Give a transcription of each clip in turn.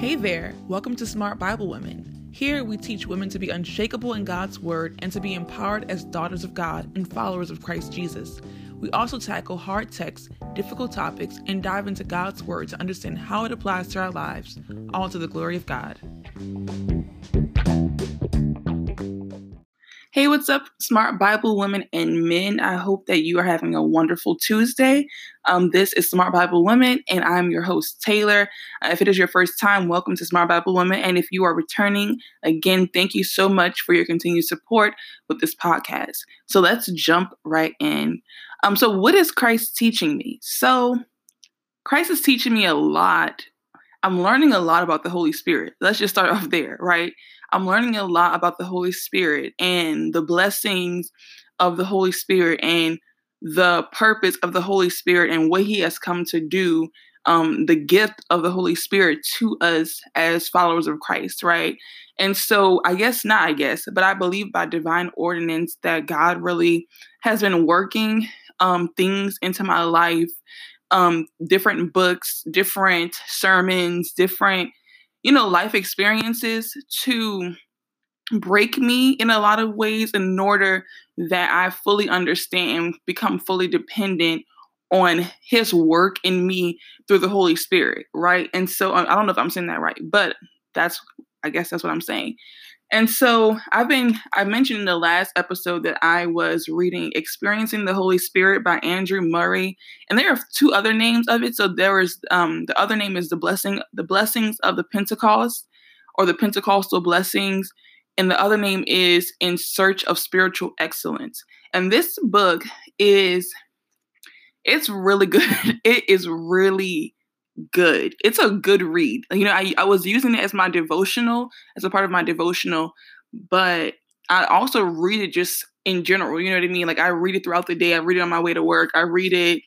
Hey there, welcome to Smart Bible Women. Here we teach women to be unshakable in God's Word and to be empowered as daughters of God and followers of Christ Jesus. We also tackle hard texts, difficult topics, and dive into God's Word to understand how it applies to our lives, all to the glory of God. Hey, what's up, smart Bible women and men? I hope that you are having a wonderful Tuesday. Um, this is Smart Bible Women, and I'm your host, Taylor. Uh, if it is your first time, welcome to Smart Bible Women. And if you are returning, again, thank you so much for your continued support with this podcast. So let's jump right in. Um, so, what is Christ teaching me? So, Christ is teaching me a lot. I'm learning a lot about the Holy Spirit. Let's just start off there, right? I'm learning a lot about the Holy Spirit and the blessings of the Holy Spirit and the purpose of the Holy Spirit and what He has come to do, um, the gift of the Holy Spirit to us as followers of Christ, right? And so, I guess not, I guess, but I believe by divine ordinance that God really has been working um, things into my life, um, different books, different sermons, different you know, life experiences to break me in a lot of ways in order that I fully understand and become fully dependent on his work in me through the Holy Spirit, right? And so I don't know if I'm saying that right, but that's I guess that's what I'm saying. And so I've been, I mentioned in the last episode that I was reading Experiencing the Holy Spirit by Andrew Murray. And there are two other names of it. So there is, um, the other name is The Blessing, The Blessings of the Pentecost or the Pentecostal Blessings. And the other name is In Search of Spiritual Excellence. And this book is, it's really good. it is really good. It's a good read. You know, I, I was using it as my devotional, as a part of my devotional, but I also read it just in general. You know what I mean? Like I read it throughout the day. I read it on my way to work. I read it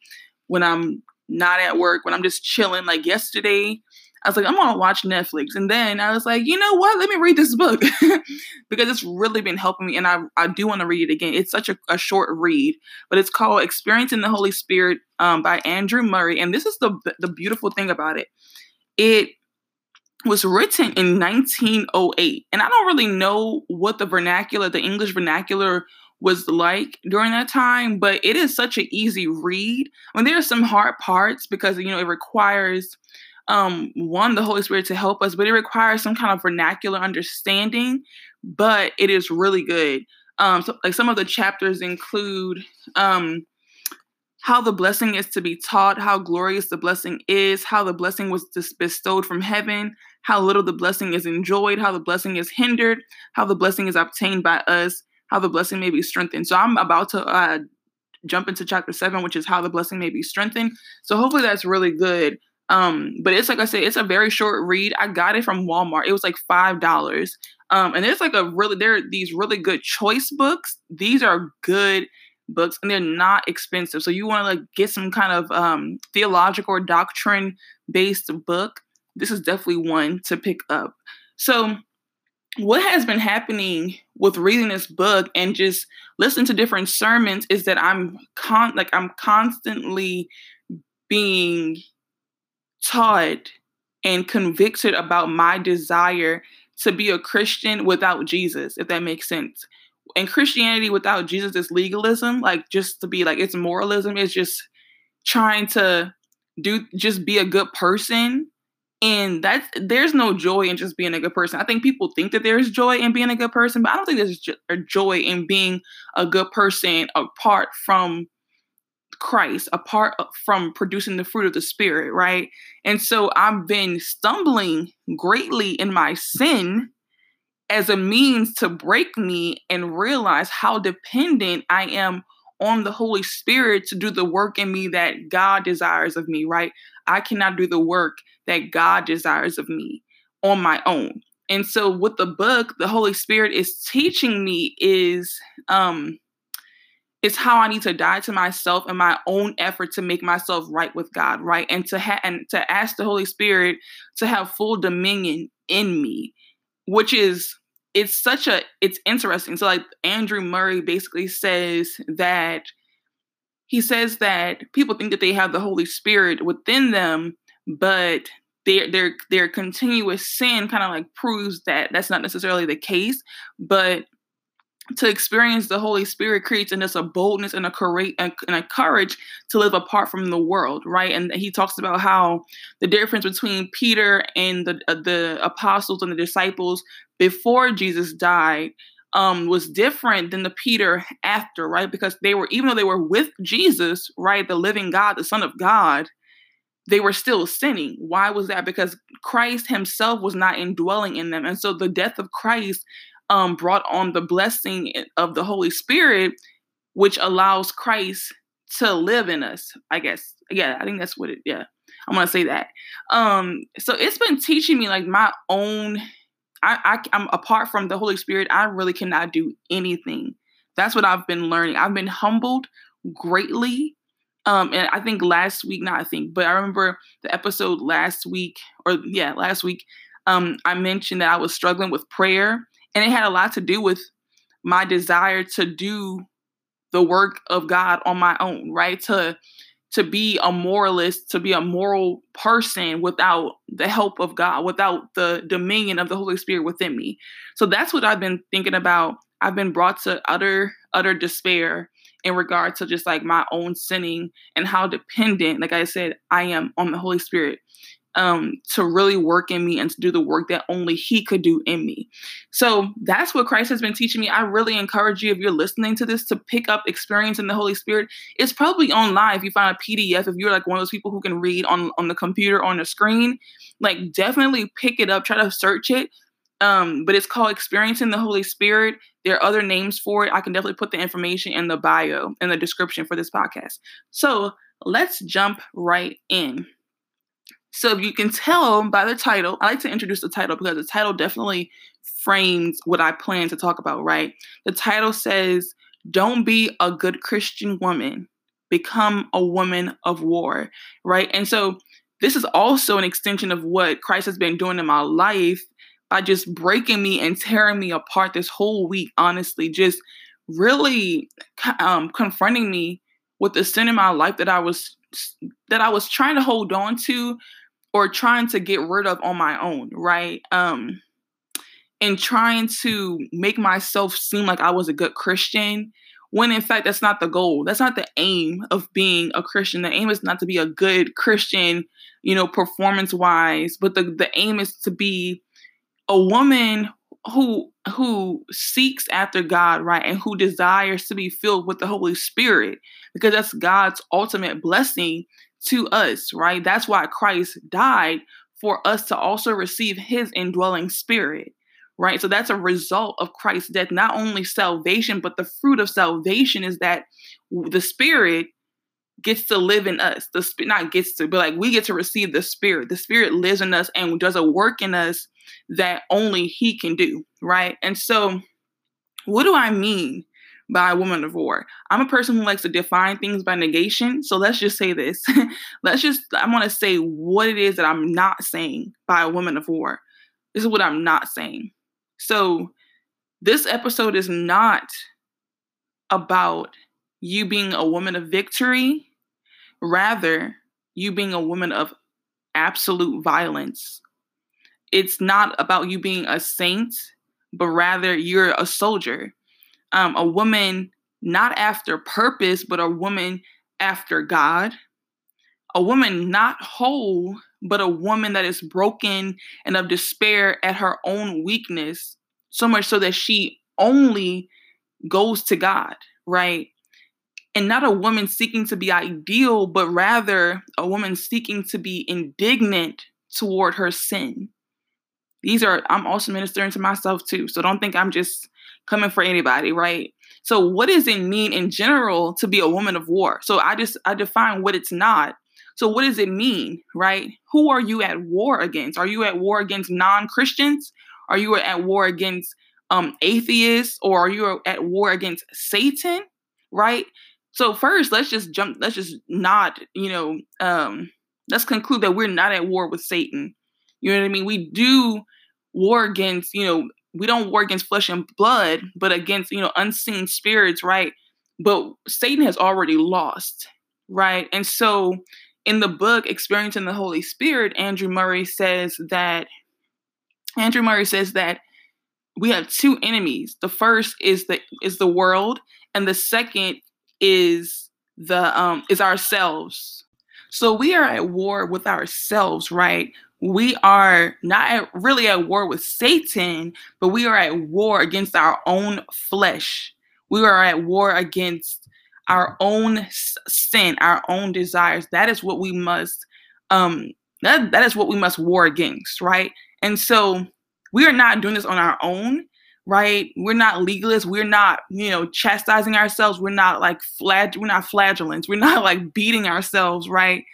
when I'm not at work, when I'm just chilling. Like yesterday, I was like, I'm gonna watch Netflix. And then I was like, you know what? Let me read this book because it's really been helping me. And I, I do want to read it again. It's such a, a, short read, but it's called Experiencing the Holy Spirit um, by Andrew Murray. And this is the, the beautiful thing about it. It was written in 1908. And I don't really know what the vernacular, the English vernacular was like during that time, but it is such an easy read. I mean, there are some hard parts because, you know, it requires um one the holy spirit to help us but it requires some kind of vernacular understanding but it is really good. Um so like some of the chapters include um how the blessing is to be taught how glorious the blessing is how the blessing was bestowed from heaven how little the blessing is enjoyed how the blessing is hindered how the blessing is obtained by us how the blessing may be strengthened. So i'm about to uh jump into chapter 7 which is how the blessing may be strengthened. So hopefully that's really good um, but it's like I said, it's a very short read. I got it from Walmart. It was like five dollars. Um, and there's like a really there are these really good choice books. These are good books and they're not expensive. So you want to like get some kind of um theological or doctrine based book. This is definitely one to pick up. So what has been happening with reading this book and just listening to different sermons is that I'm con like I'm constantly being taught and convicted about my desire to be a Christian without Jesus, if that makes sense. And Christianity without Jesus is legalism, like just to be like it's moralism, it's just trying to do just be a good person. And that's there's no joy in just being a good person. I think people think that there's joy in being a good person, but I don't think there's a joy in being a good person apart from Christ apart from producing the fruit of the Spirit, right? And so I've been stumbling greatly in my sin as a means to break me and realize how dependent I am on the Holy Spirit to do the work in me that God desires of me, right? I cannot do the work that God desires of me on my own. And so with the book, the Holy Spirit is teaching me is um it's how I need to die to myself and my own effort to make myself right with God, right? And to ha- and to ask the Holy Spirit to have full dominion in me, which is it's such a it's interesting. So like Andrew Murray basically says that he says that people think that they have the Holy Spirit within them, but their their their continuous sin kind of like proves that that's not necessarily the case but to experience the Holy Spirit creates in us a boldness and a courage and a courage to live apart from the world, right? And he talks about how the difference between Peter and the uh, the apostles and the disciples before Jesus died um, was different than the Peter after, right? Because they were even though they were with Jesus, right, the living God, the Son of God, they were still sinning. Why was that? Because Christ Himself was not indwelling in them, and so the death of Christ um, brought on the blessing of the Holy Spirit, which allows Christ to live in us. I guess. Yeah, I think that's what it. Yeah, I'm gonna say that. Um, so it's been teaching me like my own. I, I I'm apart from the Holy Spirit. I really cannot do anything. That's what I've been learning. I've been humbled greatly. Um, and I think last week, not I think, but I remember the episode last week, or yeah, last week, um, I mentioned that I was struggling with prayer and it had a lot to do with my desire to do the work of God on my own, right? To to be a moralist, to be a moral person without the help of God, without the dominion of the Holy Spirit within me. So that's what I've been thinking about. I've been brought to utter utter despair in regard to just like my own sinning and how dependent, like I said, I am on the Holy Spirit um, to really work in me and to do the work that only He could do in me. So that's what Christ has been teaching me. I really encourage you, if you're listening to this, to pick up Experiencing the Holy Spirit. It's probably online if you find a PDF, if you're like one of those people who can read on, on the computer on the screen, like definitely pick it up, try to search it. Um, but it's called Experiencing the Holy Spirit. There are other names for it. I can definitely put the information in the bio, in the description for this podcast. So let's jump right in. So if you can tell by the title, I like to introduce the title because the title definitely frames what I plan to talk about, right? The title says, Don't be a good Christian woman, become a woman of war, right? And so this is also an extension of what Christ has been doing in my life by just breaking me and tearing me apart this whole week, honestly, just really um, confronting me with the sin in my life that I was that I was trying to hold on to or trying to get rid of on my own, right? Um and trying to make myself seem like I was a good Christian when in fact that's not the goal. That's not the aim of being a Christian. The aim is not to be a good Christian, you know, performance wise, but the the aim is to be a woman who who seeks after God, right? And who desires to be filled with the Holy Spirit because that's God's ultimate blessing to us, right? That's why Christ died for us to also receive his indwelling spirit, right? So that's a result of Christ's death, not only salvation, but the fruit of salvation is that the spirit gets to live in us. The spirit not gets to, but like we get to receive the spirit. The spirit lives in us and does a work in us that only he can do, right? And so what do I mean by a woman of war. I'm a person who likes to define things by negation. So let's just say this. let's just, I want to say what it is that I'm not saying by a woman of war. This is what I'm not saying. So this episode is not about you being a woman of victory, rather, you being a woman of absolute violence. It's not about you being a saint, but rather you're a soldier um, a woman not after purpose, but a woman after God. A woman not whole, but a woman that is broken and of despair at her own weakness, so much so that she only goes to God, right? And not a woman seeking to be ideal, but rather a woman seeking to be indignant toward her sin. These are, I'm also ministering to myself too. So don't think I'm just coming for anybody, right? So what does it mean in general to be a woman of war? So I just I define what it's not. So what does it mean, right? Who are you at war against? Are you at war against non-Christians? Are you at war against um, atheists or are you at war against Satan, right? So first, let's just jump let's just not, you know, um let's conclude that we're not at war with Satan. You know what I mean? We do war against, you know, we don't war against flesh and blood, but against, you know, unseen spirits, right? But Satan has already lost, right? And so in the book Experiencing the Holy Spirit, Andrew Murray says that Andrew Murray says that we have two enemies. The first is the is the world, and the second is the um is ourselves. So we are at war with ourselves, right? We are not at, really at war with Satan, but we are at war against our own flesh. We are at war against our own sin, our own desires. That is what we must um that, that is what we must war against, right? And so we are not doing this on our own, right? We're not legalists. We're not, you know, chastising ourselves. We're not like flag we're not flagellants. We're not like beating ourselves, right?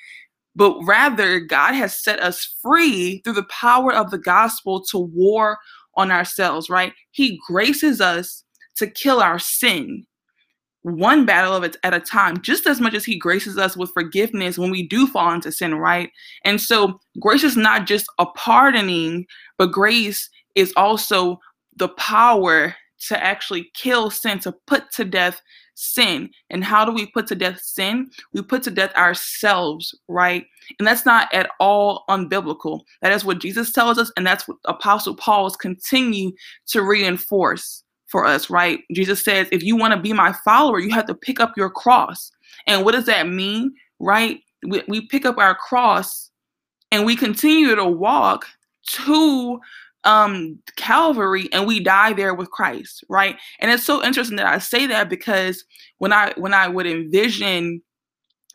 But rather, God has set us free through the power of the gospel to war on ourselves, right? He graces us to kill our sin one battle of it at a time, just as much as he graces us with forgiveness when we do fall into sin, right? And so grace is not just a pardoning, but grace is also the power to actually kill sin, to put to death sin. And how do we put to death sin? We put to death ourselves, right? And that's not at all unbiblical. That is what Jesus tells us, and that's what Apostle Paul's continue to reinforce for us, right? Jesus says, if you want to be my follower, you have to pick up your cross. And what does that mean, right? We, we pick up our cross and we continue to walk to um Calvary and we die there with Christ, right? And it's so interesting that I say that because when I when I would envision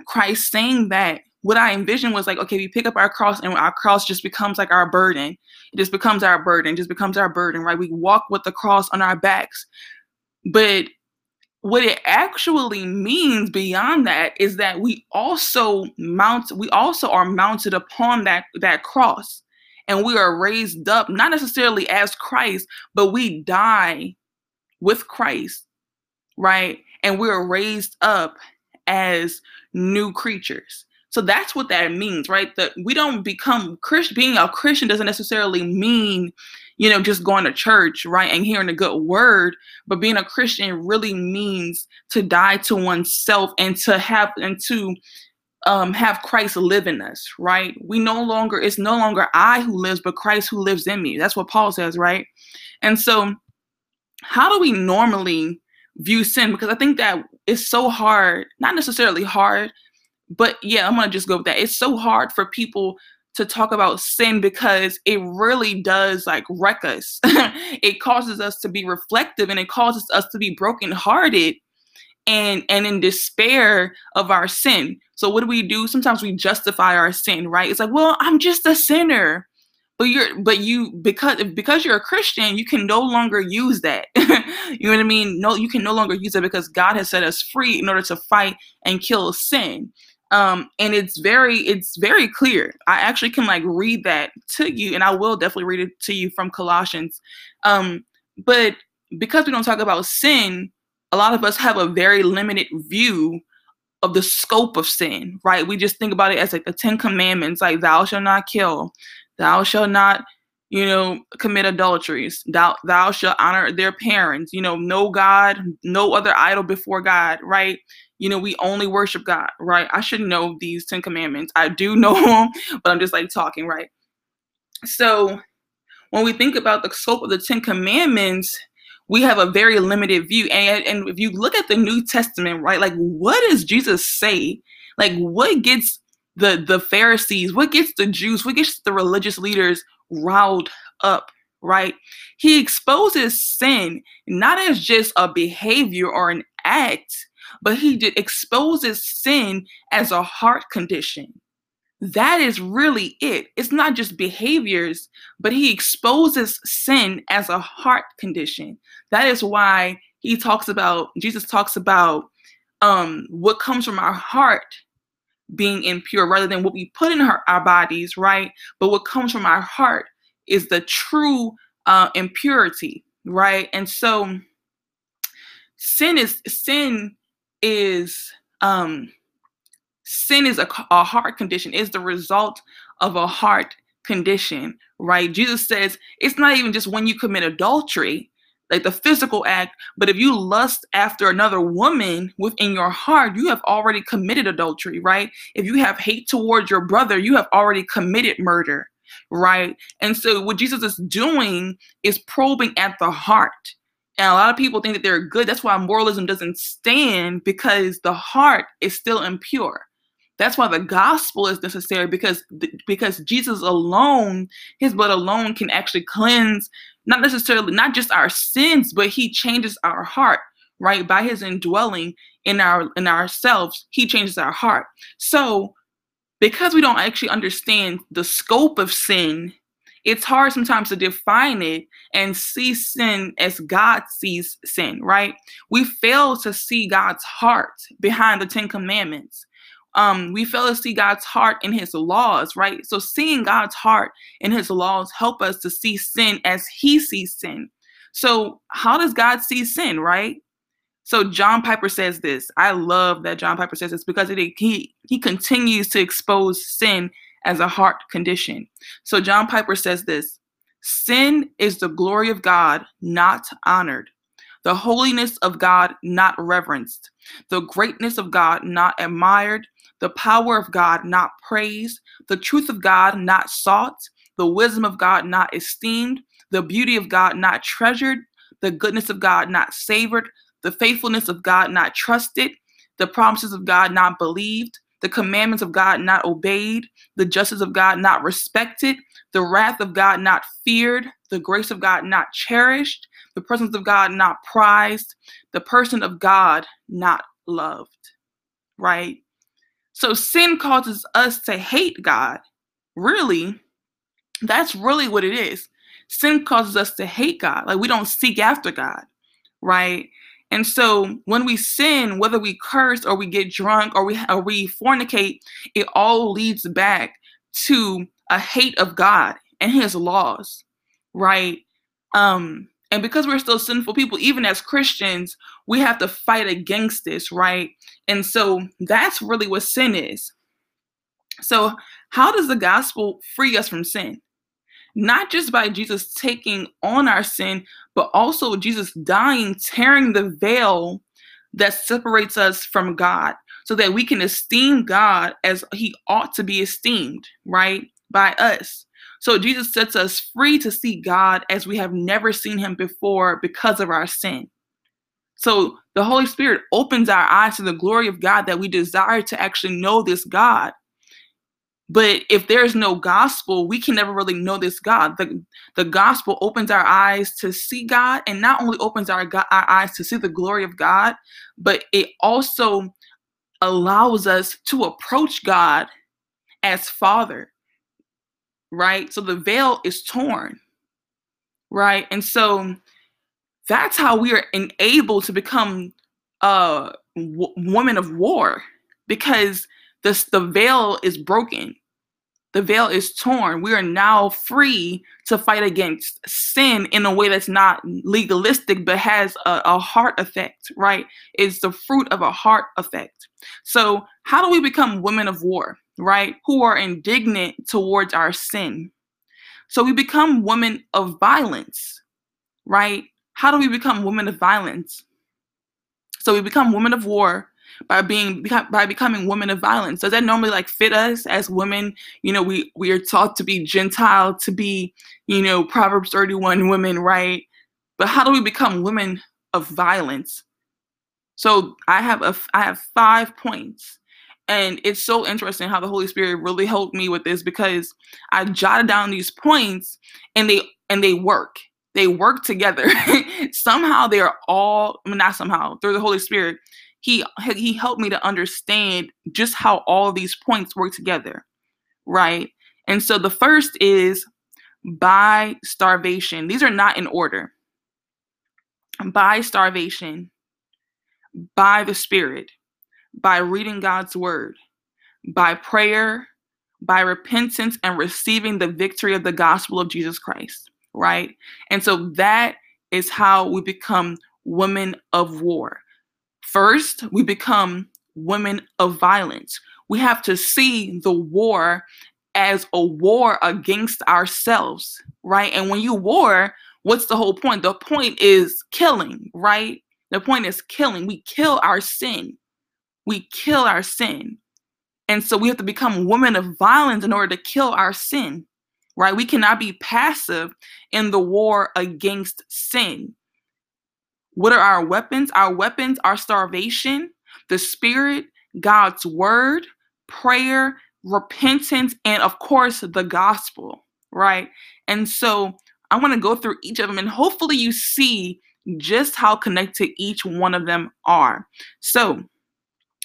Christ saying that, what I envisioned was like, okay, we pick up our cross and our cross just becomes like our burden. It just becomes our burden, just becomes our burden, right? We walk with the cross on our backs. But what it actually means beyond that is that we also mount, we also are mounted upon that, that cross. And we are raised up, not necessarily as Christ, but we die with Christ, right? And we are raised up as new creatures. So that's what that means, right? That we don't become Christian. Being a Christian doesn't necessarily mean, you know, just going to church, right, and hearing a good word. But being a Christian really means to die to oneself and to have and to um, have Christ live in us, right? We no longer it's no longer I who lives, but Christ who lives in me. That's what Paul says, right? And so, how do we normally view sin? Because I think that it's so hard, not necessarily hard but yeah, I'm gonna just go with that. It's so hard for people to talk about sin because it really does like wreck us. it causes us to be reflective and it causes us to be brokenhearted and and in despair of our sin. So what do we do? Sometimes we justify our sin, right? It's like, well, I'm just a sinner. But you're but you because because you're a Christian, you can no longer use that. you know what I mean? No, you can no longer use it because God has set us free in order to fight and kill sin um and it's very it's very clear i actually can like read that to you and i will definitely read it to you from colossians um but because we don't talk about sin a lot of us have a very limited view of the scope of sin right we just think about it as like the 10 commandments like thou shalt not kill thou shalt not you know commit adulteries thou thou shalt honor their parents you know no god no other idol before god right you know, we only worship God, right? I should know these 10 commandments. I do know them, but I'm just like talking, right? So when we think about the scope of the 10 commandments, we have a very limited view. And, and if you look at the New Testament, right, like what does Jesus say? Like what gets the the Pharisees, what gets the Jews, what gets the religious leaders riled up, right? He exposes sin not as just a behavior or an act, but he exposes sin as a heart condition. That is really it. It's not just behaviors, but he exposes sin as a heart condition. That is why he talks about, Jesus talks about um, what comes from our heart being impure rather than what we put in our, our bodies, right? But what comes from our heart is the true uh, impurity, right? And so sin is sin is um sin is a, a heart condition is the result of a heart condition right jesus says it's not even just when you commit adultery like the physical act. But if you lust after another woman within your heart, you have already committed adultery, right? If you have hate towards your brother, you have already committed murder, right? And so what Jesus is doing is probing at the heart. And a lot of people think that they're good. That's why moralism doesn't stand because the heart is still impure. That's why the gospel is necessary because because Jesus alone, his blood alone can actually cleanse not necessarily not just our sins, but he changes our heart, right? By his indwelling in our in ourselves, he changes our heart. So because we don't actually understand the scope of sin, it's hard sometimes to define it and see sin as God sees sin, right? We fail to see God's heart behind the Ten Commandments um, we fail to see God's heart in his laws, right? So seeing God's heart in his laws help us to see sin as he sees sin. So how does God see sin, right? So John Piper says this. I love that John Piper says this because it, he he continues to expose sin as a heart condition. So John Piper says this. Sin is the glory of God not honored, the holiness of God not reverenced, the greatness of God not admired, the power of God not praised, the truth of God not sought, the wisdom of God not esteemed, the beauty of God not treasured, the goodness of God not savored, the faithfulness of God not trusted, the promises of God not believed, the commandments of God not obeyed, the justice of God not respected, the wrath of God not feared, the grace of God not cherished, the presence of God not prized, the person of God not loved. Right? So sin causes us to hate God. Really, that's really what it is. Sin causes us to hate God. Like we don't seek after God, right? And so when we sin, whether we curse or we get drunk or we or we fornicate, it all leads back to a hate of God and his laws, right? Um and because we're still sinful people, even as Christians, we have to fight against this, right? And so that's really what sin is. So, how does the gospel free us from sin? Not just by Jesus taking on our sin, but also Jesus dying, tearing the veil that separates us from God so that we can esteem God as he ought to be esteemed, right? By us. So Jesus sets us free to see God as we have never seen him before because of our sin. So the Holy Spirit opens our eyes to the glory of God that we desire to actually know this God. But if there's no gospel, we can never really know this God. The, the gospel opens our eyes to see God and not only opens our, our eyes to see the glory of God, but it also allows us to approach God as Father right? So the veil is torn, right? And so that's how we are enabled to become a woman of war because this the veil is broken. The veil is torn. We are now free to fight against sin in a way that's not legalistic, but has a, a heart effect, right? It's the fruit of a heart effect. So, how do we become women of war? Right, who are indignant towards our sin. So we become women of violence, right? How do we become women of violence? So we become women of war by being by becoming women of violence. Does that normally like fit us as women? You know, we we are taught to be gentile, to be, you know, Proverbs 31 women, right? But how do we become women of violence? So I have a I have five points and it's so interesting how the Holy Spirit really helped me with this because I jotted down these points and they and they work. They work together. somehow they are all I mean, not somehow, through the Holy Spirit, he he helped me to understand just how all these points work together. Right? And so the first is by starvation. These are not in order. By starvation, by the Spirit by reading God's word, by prayer, by repentance, and receiving the victory of the gospel of Jesus Christ, right? And so that is how we become women of war. First, we become women of violence. We have to see the war as a war against ourselves, right? And when you war, what's the whole point? The point is killing, right? The point is killing. We kill our sin. We kill our sin. And so we have to become women of violence in order to kill our sin, right? We cannot be passive in the war against sin. What are our weapons? Our weapons are starvation, the spirit, God's word, prayer, repentance, and of course, the gospel, right? And so I want to go through each of them and hopefully you see just how connected each one of them are. So,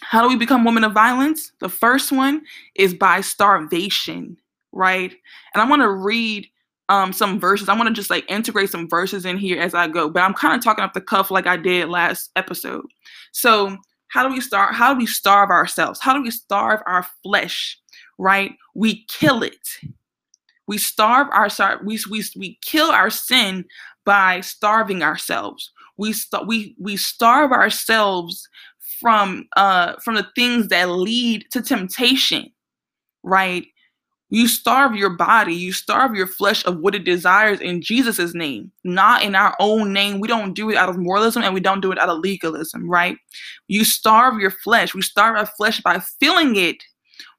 how do we become women of violence? The first one is by starvation, right? And I want to read um, some verses. I want to just like integrate some verses in here as I go, but I'm kind of talking off the cuff like I did last episode. So, how do we start? How do we starve ourselves? How do we starve our flesh? Right? We kill it. We starve our we we we kill our sin by starving ourselves. We st- we we starve ourselves from uh from the things that lead to temptation. Right? You starve your body, you starve your flesh of what it desires in Jesus' name, not in our own name. We don't do it out of moralism and we don't do it out of legalism, right? You starve your flesh. We starve our flesh by filling it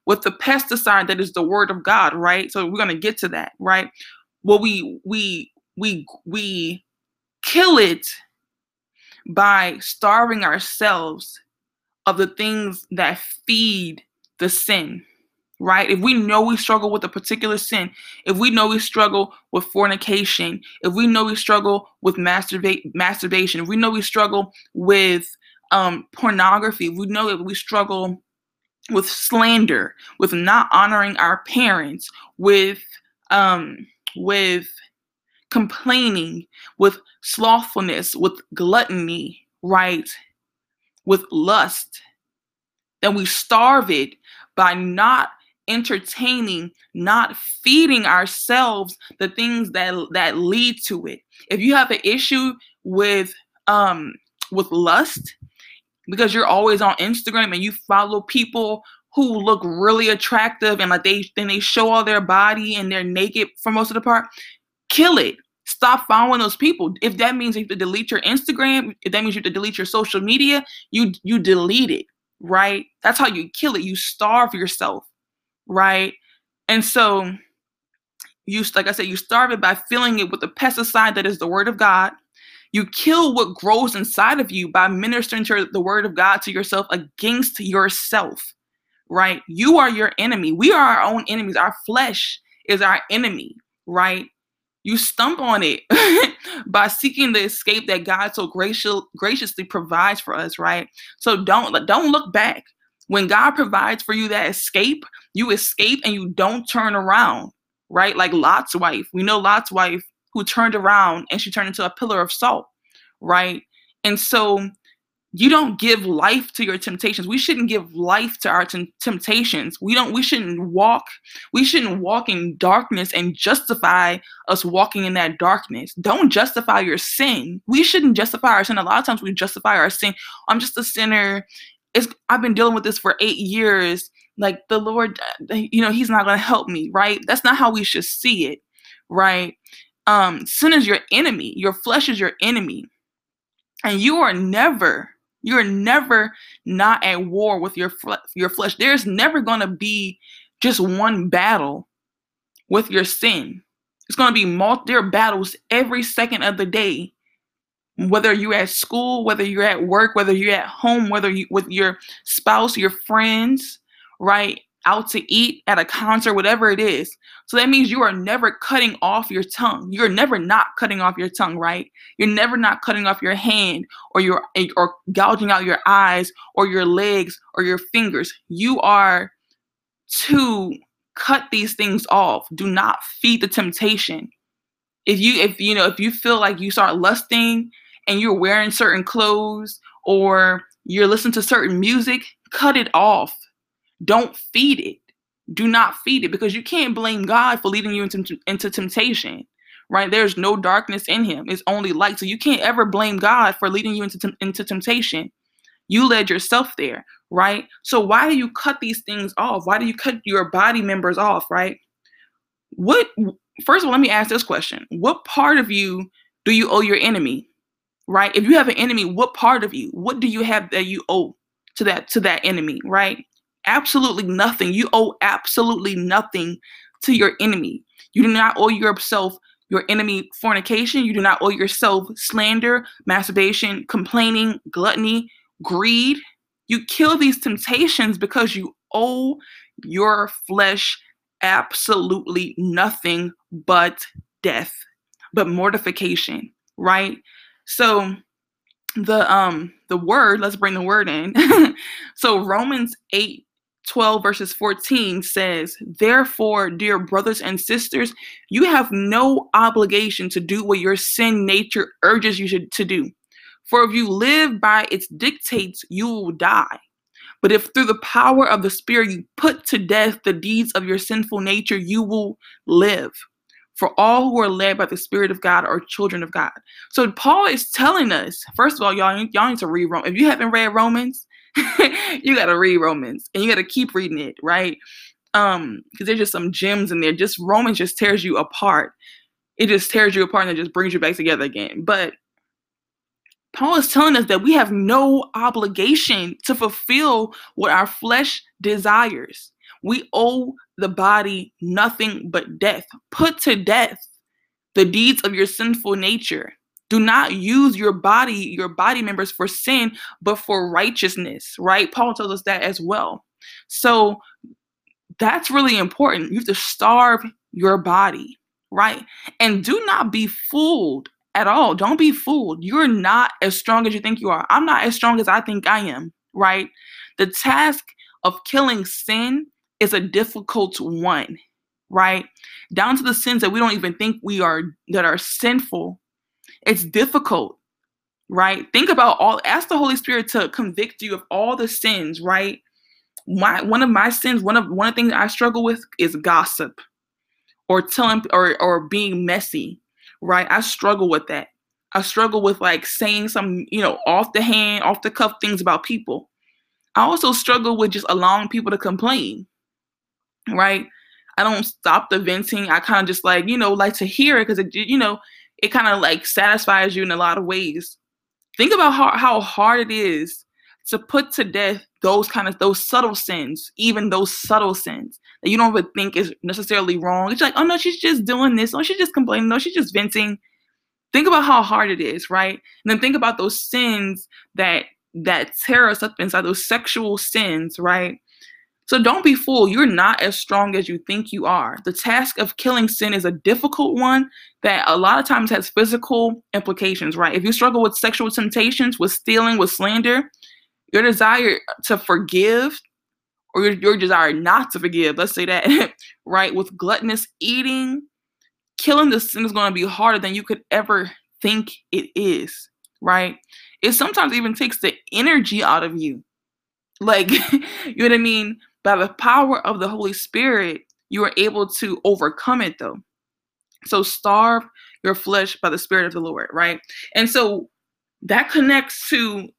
with the pesticide that is the word of God, right? So we're going to get to that, right? Well, we we we we kill it by starving ourselves of the things that feed the sin right? If we know we struggle with a particular sin, if we know we struggle with fornication, if we know we struggle with masturbate masturbation, if we know we struggle with um, pornography, we know that we struggle with slander, with not honoring our parents, with um, with complaining, with slothfulness, with gluttony, right? With lust, then we starve it by not entertaining, not feeding ourselves the things that that lead to it. If you have an issue with um with lust because you're always on Instagram and you follow people who look really attractive and like they then they show all their body and they're naked for most of the part, kill it. Stop following those people. If that means you have to delete your Instagram, if that means you have to delete your social media, you you delete it, right? That's how you kill it. You starve yourself right? And so you like I said, you starve it by filling it with the pesticide that is the word of God. You kill what grows inside of you by ministering to the word of God to yourself against yourself, right? You are your enemy. We are our own enemies. Our flesh is our enemy, right? You stump on it by seeking the escape that God so gracious, graciously provides for us, right? So don't don't look back. When God provides for you that escape, you escape and you don't turn around, right? Like Lot's wife. We know Lot's wife who turned around and she turned into a pillar of salt, right? And so you don't give life to your temptations. We shouldn't give life to our t- temptations. We don't we shouldn't walk we shouldn't walk in darkness and justify us walking in that darkness. Don't justify your sin. We shouldn't justify our sin. A lot of times we justify our sin. I'm just a sinner it's I've been dealing with this for eight years. Like the Lord, you know, He's not gonna help me, right? That's not how we should see it, right? Um, sin is your enemy, your flesh is your enemy. And you are never, you're never not at war with your your flesh. There's never gonna be just one battle with your sin. It's gonna be multi there battles every second of the day whether you're at school, whether you're at work, whether you're at home, whether you with your spouse, your friends, right? Out to eat at a concert, whatever it is. So that means you are never cutting off your tongue. You're never not cutting off your tongue, right? You're never not cutting off your hand or your or gouging out your eyes or your legs or your fingers. You are to cut these things off. Do not feed the temptation. If you if you know if you feel like you start lusting and you're wearing certain clothes or you're listening to certain music, cut it off. Don't feed it. Do not feed it because you can't blame God for leading you into, into temptation, right? There's no darkness in him. It's only light. So you can't ever blame God for leading you into, into temptation. You led yourself there, right? So why do you cut these things off? Why do you cut your body members off, right? What first of all, let me ask this question. What part of you do you owe your enemy? Right? If you have an enemy, what part of you? What do you have that you owe to that to that enemy, right? Absolutely nothing. You owe absolutely nothing to your enemy. You do not owe yourself your enemy fornication. You do not owe yourself slander, masturbation, complaining, gluttony, greed. You kill these temptations because you owe your flesh absolutely nothing but death, but mortification, right? So the um the word, let's bring the word in. so Romans 8 12 verses 14 says, Therefore, dear brothers and sisters, you have no obligation to do what your sin nature urges you to, do. For if you live by its dictates, you will die. But if through the power of the Spirit you put to death the deeds of your sinful nature, you will live. For all who are led by the Spirit of God are children of God. So Paul is telling us, first of all, y'all, y'all need to read Romans. If you haven't read Romans, you got to read Romans and you got to keep reading it, right? Um, because there's just some gems in there. Just Romans just tears you apart. It just tears you apart and it just brings you back together again. But Paul is telling us that we have no obligation to fulfill what our flesh desires. We owe the body nothing but death. Put to death the deeds of your sinful nature. Do not use your body, your body members for sin, but for righteousness, right? Paul tells us that as well. So that's really important. You have to starve your body, right? And do not be fooled at all. Don't be fooled. You're not as strong as you think you are. I'm not as strong as I think I am, right? The task of killing sin is a difficult one, right? Down to the sins that we don't even think we are that are sinful. It's difficult, right? Think about all ask the Holy Spirit to convict you of all the sins, right? My one of my sins, one of one of the things I struggle with is gossip or telling or or being messy right? I struggle with that. I struggle with like saying some, you know, off the hand, off the cuff things about people. I also struggle with just allowing people to complain, right? I don't stop the venting. I kind of just like, you know, like to hear it because it, you know, it kind of like satisfies you in a lot of ways. Think about how, how hard it is to put to death those kind of those subtle sins, even those subtle sins that you don't even think is necessarily wrong. It's like, oh no, she's just doing this. Oh, she's just complaining. No, she's just venting. Think about how hard it is, right? And then think about those sins that that tear us up inside, those sexual sins, right? So don't be fooled. You're not as strong as you think you are. The task of killing sin is a difficult one that a lot of times has physical implications, right? If you struggle with sexual temptations, with stealing, with slander, your desire to forgive or your, your desire not to forgive, let's say that, right? With gluttonous eating, killing the sin is going to be harder than you could ever think it is, right? It sometimes even takes the energy out of you. Like, you know what I mean? By the power of the Holy Spirit, you are able to overcome it though. So starve your flesh by the Spirit of the Lord, right? And so that connects to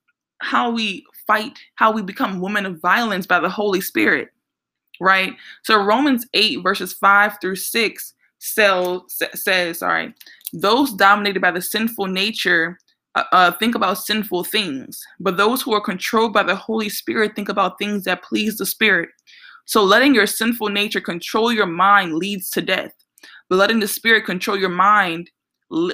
how we fight, how we become women of violence by the Holy Spirit, right? So Romans 8, verses 5 through 6 sell, says, sorry, those dominated by the sinful nature uh, think about sinful things, but those who are controlled by the Holy Spirit think about things that please the Spirit. So letting your sinful nature control your mind leads to death, but letting the Spirit control your mind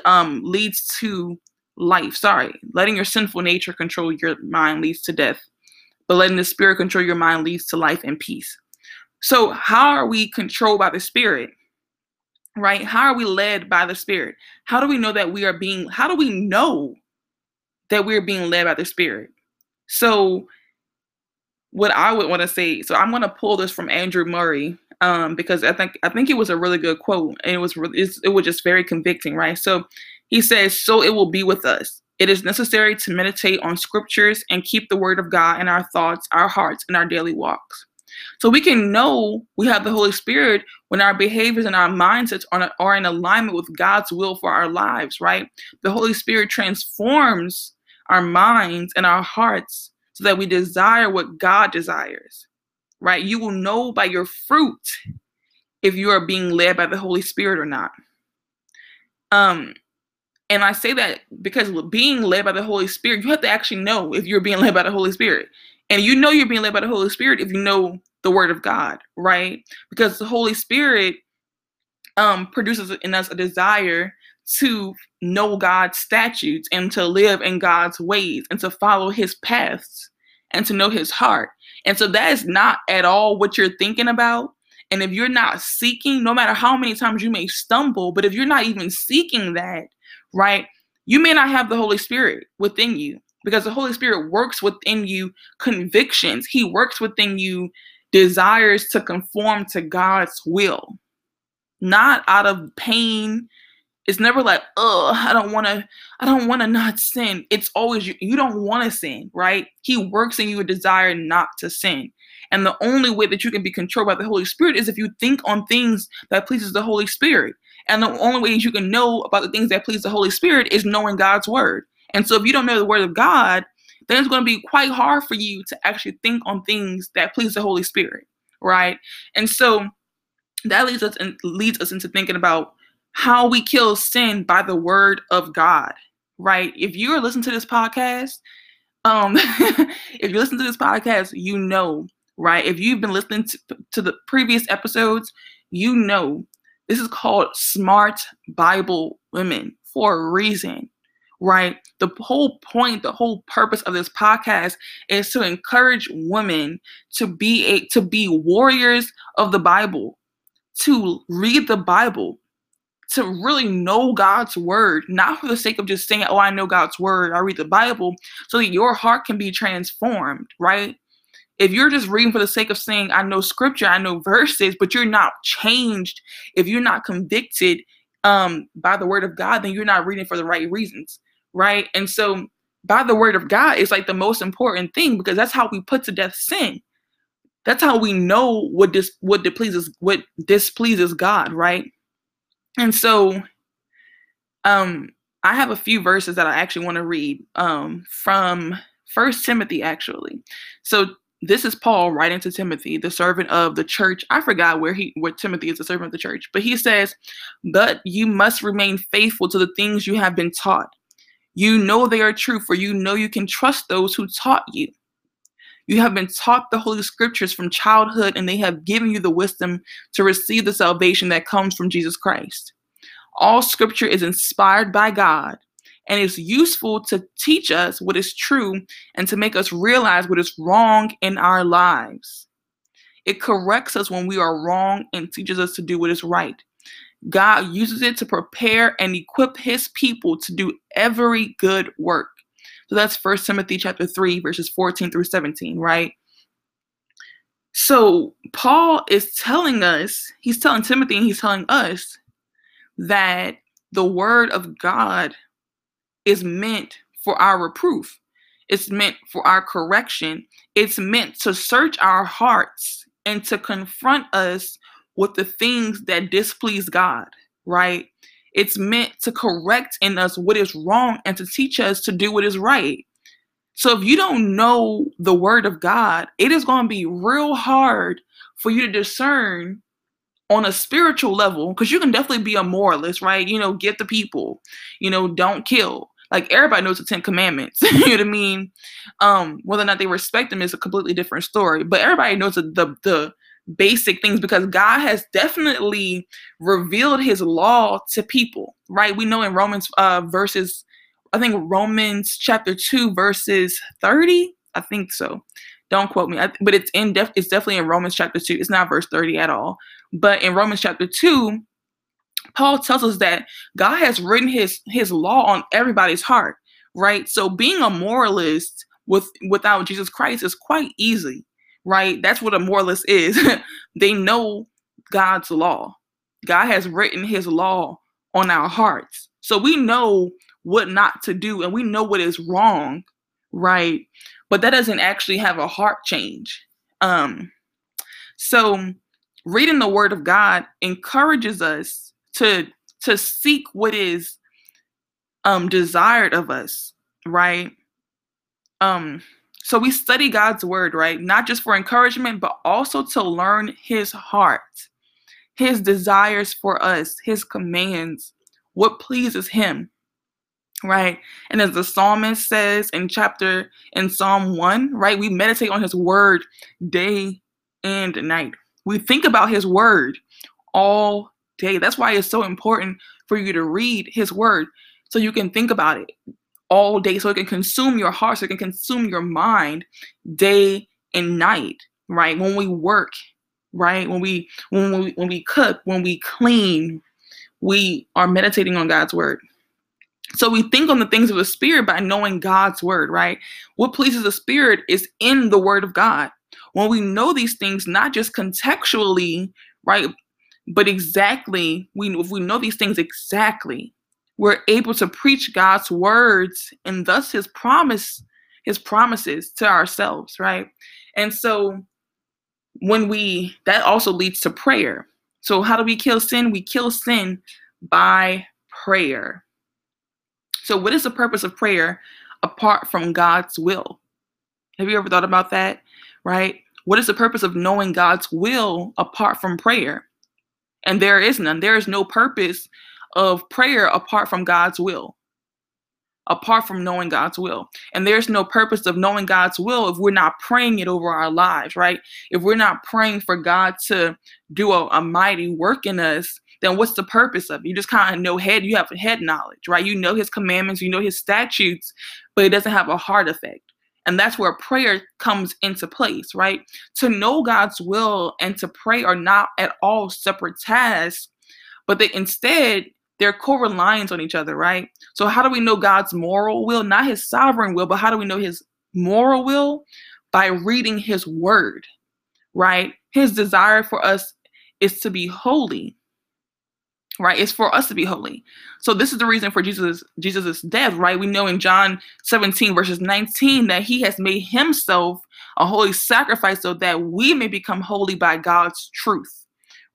um, leads to life. Sorry, letting your sinful nature control your mind leads to death, but letting the spirit control your mind leads to life and peace. So, how are we controlled by the spirit? Right? How are we led by the spirit? How do we know that we are being, how do we know that we're being led by the spirit? So, what I would want to say, so I'm going to pull this from Andrew Murray um, because I think I think it was a really good quote and it was it was just very convicting, right? So he says, So it will be with us. It is necessary to meditate on scriptures and keep the word of God in our thoughts, our hearts, and our daily walks. So we can know we have the Holy Spirit when our behaviors and our mindsets are, are in alignment with God's will for our lives, right? The Holy Spirit transforms our minds and our hearts so that we desire what God desires, right? You will know by your fruit if you are being led by the Holy Spirit or not. Um, And I say that because being led by the Holy Spirit, you have to actually know if you're being led by the Holy Spirit. And you know you're being led by the Holy Spirit if you know the word of God, right? Because the Holy Spirit um, produces in us a desire to know God's statutes and to live in God's ways and to follow his paths and to know his heart. And so that is not at all what you're thinking about. And if you're not seeking, no matter how many times you may stumble, but if you're not even seeking that, right, you may not have the Holy Spirit within you because the Holy Spirit works within you convictions. He works within you desires to conform to God's will, not out of pain. It's never like, oh, I don't want to, I don't want to not sin. It's always you, you don't want to sin, right? He works in you a desire not to sin. And the only way that you can be controlled by the Holy Spirit is if you think on things that pleases the Holy Spirit. And the only way you can know about the things that please the Holy Spirit is knowing God's word. And so if you don't know the word of God, then it's going to be quite hard for you to actually think on things that please the Holy Spirit, right? And so that leads us and leads us into thinking about how we kill sin by the word of God, right? If you're listening to this podcast, um, if you listen to this podcast, you know, right? If you've been listening to, to the previous episodes, you know this is called Smart Bible Women for a reason right? The whole point, the whole purpose of this podcast is to encourage women to be a to be warriors of the Bible, to read the Bible, to really know God's word, not for the sake of just saying, "Oh, I know God's word, I read the Bible," so that your heart can be transformed, right? If you're just reading for the sake of saying, I know scripture, I know verses, but you're not changed, if you're not convicted um, by the word of God, then you're not reading for the right reasons right? And so by the word of God is like the most important thing because that's how we put to death sin. That's how we know what this what displeases what displeases God, right? And so um I have a few verses that I actually want to read um from First Timothy actually. So this is Paul writing to Timothy, the servant of the church. I forgot where he where Timothy is the servant of the church, but he says, "But you must remain faithful to the things you have been taught." You know they are true, for you know you can trust those who taught you. You have been taught the Holy Scriptures from childhood, and they have given you the wisdom to receive the salvation that comes from Jesus Christ. All Scripture is inspired by God and is useful to teach us what is true and to make us realize what is wrong in our lives. It corrects us when we are wrong and teaches us to do what is right. God uses it to prepare and equip his people to do every good work. So that's First Timothy chapter 3 verses 14 through 17, right? So Paul is telling us, he's telling Timothy and he's telling us that the word of God is meant for our reproof. It's meant for our correction. It's meant to search our hearts and to confront us with the things that displease God, right? It's meant to correct in us what is wrong and to teach us to do what is right. So if you don't know the word of God, it is going to be real hard for you to discern on a spiritual level because you can definitely be a moralist, right? You know, get the people, you know, don't kill. Like everybody knows the Ten Commandments. you know what I mean? Um, whether or not they respect them is a completely different story. But everybody knows the the, the basic things because God has definitely revealed his law to people, right? We know in Romans uh verses I think Romans chapter 2 verses 30, I think so. Don't quote me, I, but it's in def, it's definitely in Romans chapter 2. It's not verse 30 at all. But in Romans chapter 2, Paul tells us that God has written his his law on everybody's heart, right? So being a moralist with without Jesus Christ is quite easy right? That's what a moralist is. they know God's law. God has written his law on our hearts. So we know what not to do and we know what is wrong, right? But that doesn't actually have a heart change. Um so reading the word of God encourages us to to seek what is um desired of us, right? Um so we study God's word, right? Not just for encouragement, but also to learn his heart, his desires for us, his commands, what pleases him. right? And as the psalmist says in chapter in Psalm 1, right, we meditate on his word day and night. We think about his word all day. That's why it's so important for you to read his word so you can think about it all day, so it can consume your heart, so it can consume your mind day and night, right? When we work, right? When we when we when we cook, when we clean, we are meditating on God's word. So we think on the things of the spirit by knowing God's word, right? What pleases the spirit is in the word of God. When we know these things, not just contextually, right, but exactly, we if we know these things exactly, we're able to preach God's words and thus his promise, his promises to ourselves, right? And so when we that also leads to prayer. So how do we kill sin? We kill sin by prayer. So, what is the purpose of prayer apart from God's will? Have you ever thought about that? Right? What is the purpose of knowing God's will apart from prayer? And there is none. There is no purpose of prayer apart from God's will, apart from knowing God's will. And there's no purpose of knowing God's will if we're not praying it over our lives, right? If we're not praying for God to do a, a mighty work in us then what's the purpose of it? You just kind of know head, you have head knowledge, right? You know his commandments, you know his statutes, but it doesn't have a heart effect. And that's where prayer comes into place, right? To know God's will and to pray are not at all separate tasks, but they instead they're co-reliant on each other, right? So how do we know God's moral will, not his sovereign will, but how do we know his moral will? By reading his word, right? His desire for us is to be holy right it's for us to be holy so this is the reason for jesus jesus's death right we know in john 17 verses 19 that he has made himself a holy sacrifice so that we may become holy by god's truth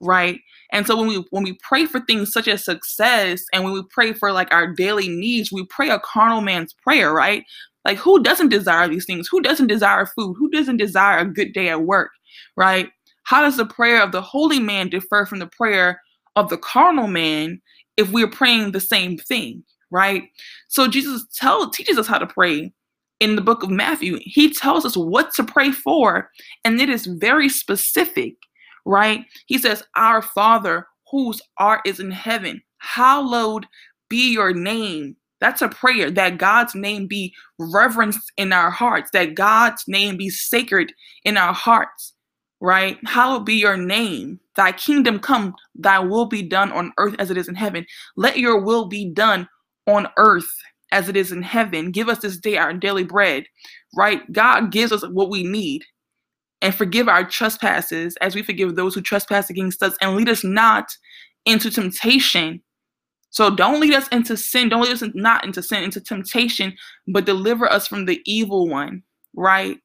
right? And so when we when we pray for things such as success and when we pray for like our daily needs we pray a carnal man's prayer right? Like who doesn't desire these things? Who doesn't desire food? Who doesn't desire a good day at work right? How does the prayer of the holy man differ from the prayer of the carnal man if we're praying the same thing, right? So Jesus tell, teaches us how to pray in the book of Matthew. He tells us what to pray for, and it is very specific, right? He says, Our Father whose art is in heaven, hallowed be your name. That's a prayer that God's name be reverenced in our hearts, that God's name be sacred in our hearts right? Hallowed be your name. Thy kingdom come, thy will be done on earth as it is in heaven. Let your will be done on earth as it is in heaven. Give us this day our daily bread, right? God gives us what we need. And forgive our trespasses as we forgive those who trespass against us. And lead us not into temptation. So don't lead us into sin. Don't lead us not into sin, into temptation, but deliver us from the evil one, right?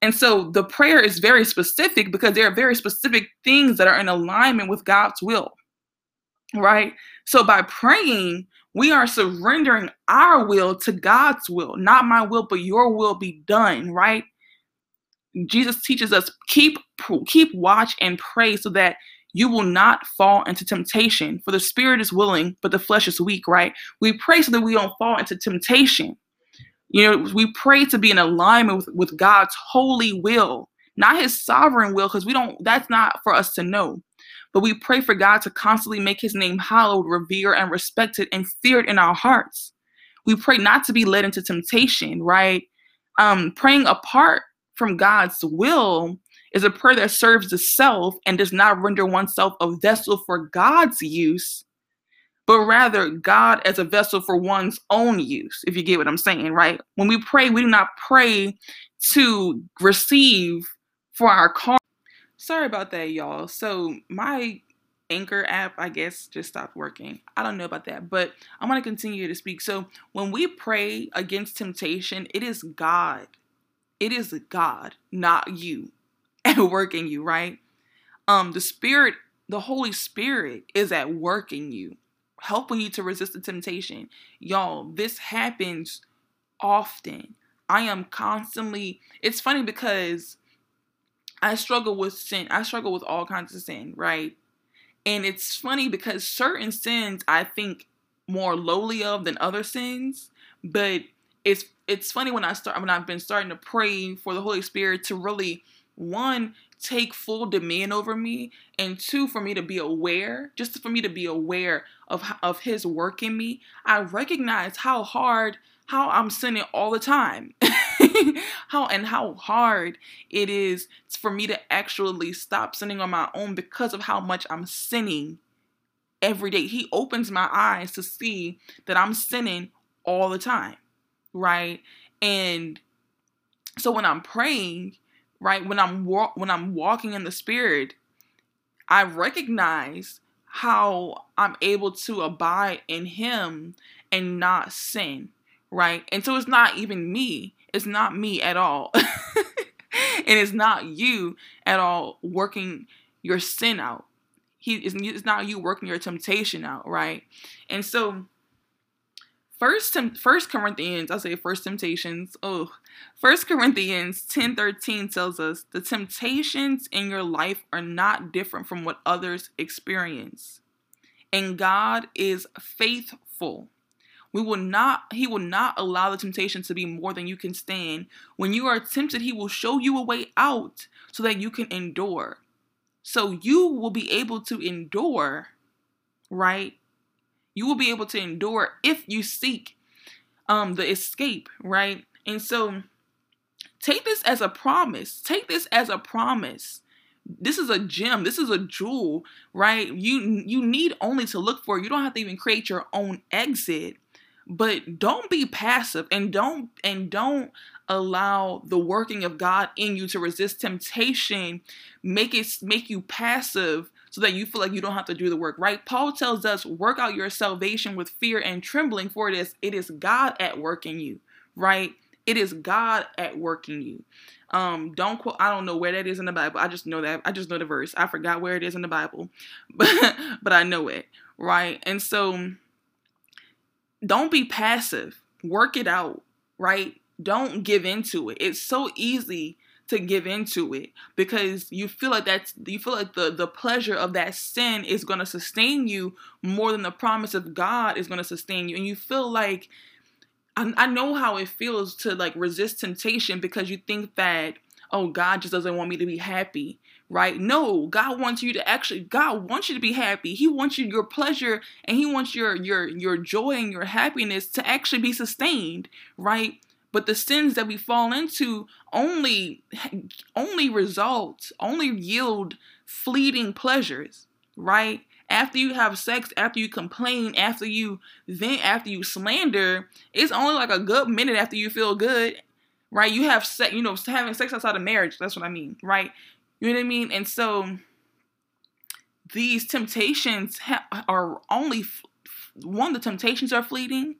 And so the prayer is very specific because there are very specific things that are in alignment with God's will. Right? So by praying, we are surrendering our will to God's will. Not my will, but your will be done, right? Jesus teaches us keep keep watch and pray so that you will not fall into temptation. For the spirit is willing, but the flesh is weak, right? We pray so that we don't fall into temptation. You know, we pray to be in alignment with, with God's holy will, not his sovereign will, because we don't, that's not for us to know. But we pray for God to constantly make his name hallowed, revered, and respected and feared in our hearts. We pray not to be led into temptation, right? Um, praying apart from God's will is a prayer that serves the self and does not render oneself a vessel for God's use, but rather God as a vessel for one's own use, if you get what I'm saying, right? When we pray, we do not pray to receive for our car. Sorry about that, y'all. So my Anchor app, I guess, just stopped working. I don't know about that, but I'm going to continue to speak. So when we pray against temptation, it is God. It is God, not you, and working you, right? Um, the Spirit, the Holy Spirit is at work in you helping you to resist the temptation. Y'all, this happens often. I am constantly, it's funny because I struggle with sin. I struggle with all kinds of sin, right? And it's funny because certain sins I think more lowly of than other sins, but it's it's funny when I start when I've been starting to pray for the Holy Spirit to really one take full dominion over me and two for me to be aware just for me to be aware of of his work in me i recognize how hard how i'm sinning all the time. How and how hard it is for me to actually stop sinning on my own because of how much i'm sinning every day. He opens my eyes to see that i'm sinning all the time right and so when i'm praying right? When I'm wa- when I'm walking in the spirit, I recognize how I'm able to abide in him and not sin, right? And so it's not even me. It's not me at all. and it's not you at all working your sin out. He is it's not you working your temptation out, right? And so First, First Corinthians, I'll say First Temptations. Oh, First Corinthians ten thirteen tells us the temptations in your life are not different from what others experience, and God is faithful. We will not. He will not allow the temptation to be more than you can stand. When you are tempted, He will show you a way out so that you can endure. So you will be able to endure, right? You will be able to endure if you seek um the escape, right? And so take this as a promise. Take this as a promise. This is a gem. This is a jewel, right? You you need only to look for it. You don't have to even create your own exit. But don't be passive and don't and don't allow the working of God in you to resist temptation. Make it make you passive so that you feel like you don't have to do the work, right? Paul tells us, work out your salvation with fear and trembling, for it is it is God at work in you, right? It is God at work in you. Um, don't quote, I don't know where that is in the Bible. I just know that. I just know the verse. I forgot where it is in the Bible, but, but I know it, right? And so don't be passive. Work it out, right? Don't give into it. It's so easy to give into it because you feel like that's you feel like the the pleasure of that sin is going to sustain you more than the promise of God is going to sustain you. And you feel like I, I know how it feels to like resist temptation because you think that oh God just doesn't want me to be happy right? No God wants you to actually God wants you to be happy. He wants you your pleasure and he wants your your your joy and your happiness to actually be sustained right but the sins that we fall into only only result only yield fleeting pleasures right? After you have sex after you complain after you then after you slander it's only like a good minute after you feel good right? You have sex you know having sex outside of marriage that's what i mean right? You know what i mean? And so these temptations ha- are only one the temptations are fleeting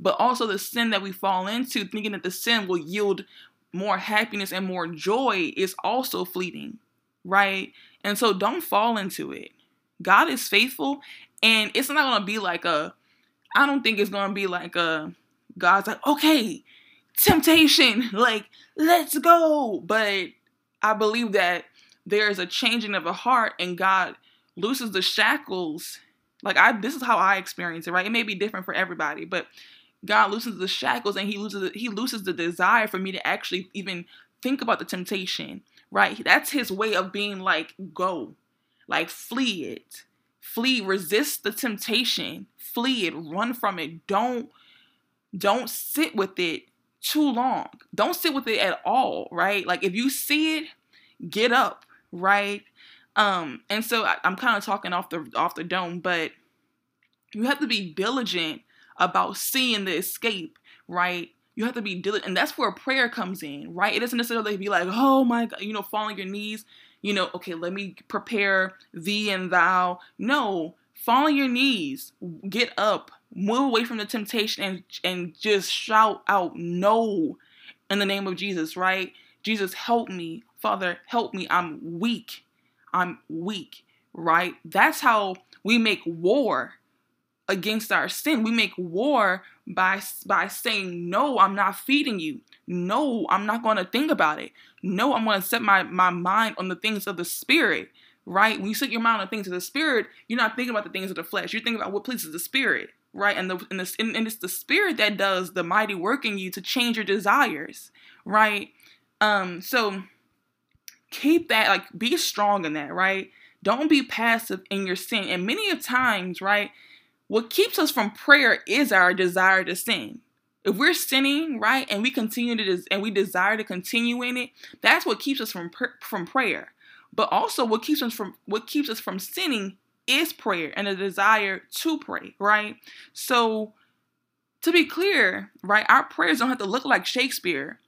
but also the sin that we fall into, thinking that the sin will yield more happiness and more joy, is also fleeting, right? And so don't fall into it. God is faithful, and it's not gonna be like a, I don't think it's gonna be like a, God's like, okay, temptation, like, let's go. But I believe that there is a changing of the heart, and God looses the shackles. Like I, this is how I experience it, right? It may be different for everybody, but God loosens the shackles and he loses the, he looses the desire for me to actually even think about the temptation, right? That's his way of being like go. Like flee it. Flee, resist the temptation. Flee it, run from it. Don't don't sit with it too long. Don't sit with it at all, right? Like if you see it, get up, right? Um and so I, I'm kind of talking off the off the dome, but you have to be diligent about seeing the escape, right? You have to be diligent, and that's where prayer comes in, right? It doesn't necessarily be like, oh my God, you know, fall on your knees, you know, okay, let me prepare thee and thou. No, fall on your knees, get up, move away from the temptation, and and just shout out no in the name of Jesus, right? Jesus, help me, Father, help me. I'm weak. I'm weak, right? That's how we make war against our sin. We make war by by saying no, I'm not feeding you. No, I'm not going to think about it. No, I'm going to set my my mind on the things of the spirit, right? When you set your mind on things of the spirit, you're not thinking about the things of the flesh. You're thinking about what pleases the spirit, right? And the and, the, and it's the spirit that does the mighty work in you to change your desires, right? Um, so keep that like be strong in that, right? Don't be passive in your sin. And many of times, right, what keeps us from prayer is our desire to sin. If we're sinning, right, and we continue to des- and we desire to continue in it, that's what keeps us from pr- from prayer. But also, what keeps us from what keeps us from sinning is prayer and a desire to pray, right? So, to be clear, right, our prayers don't have to look like Shakespeare,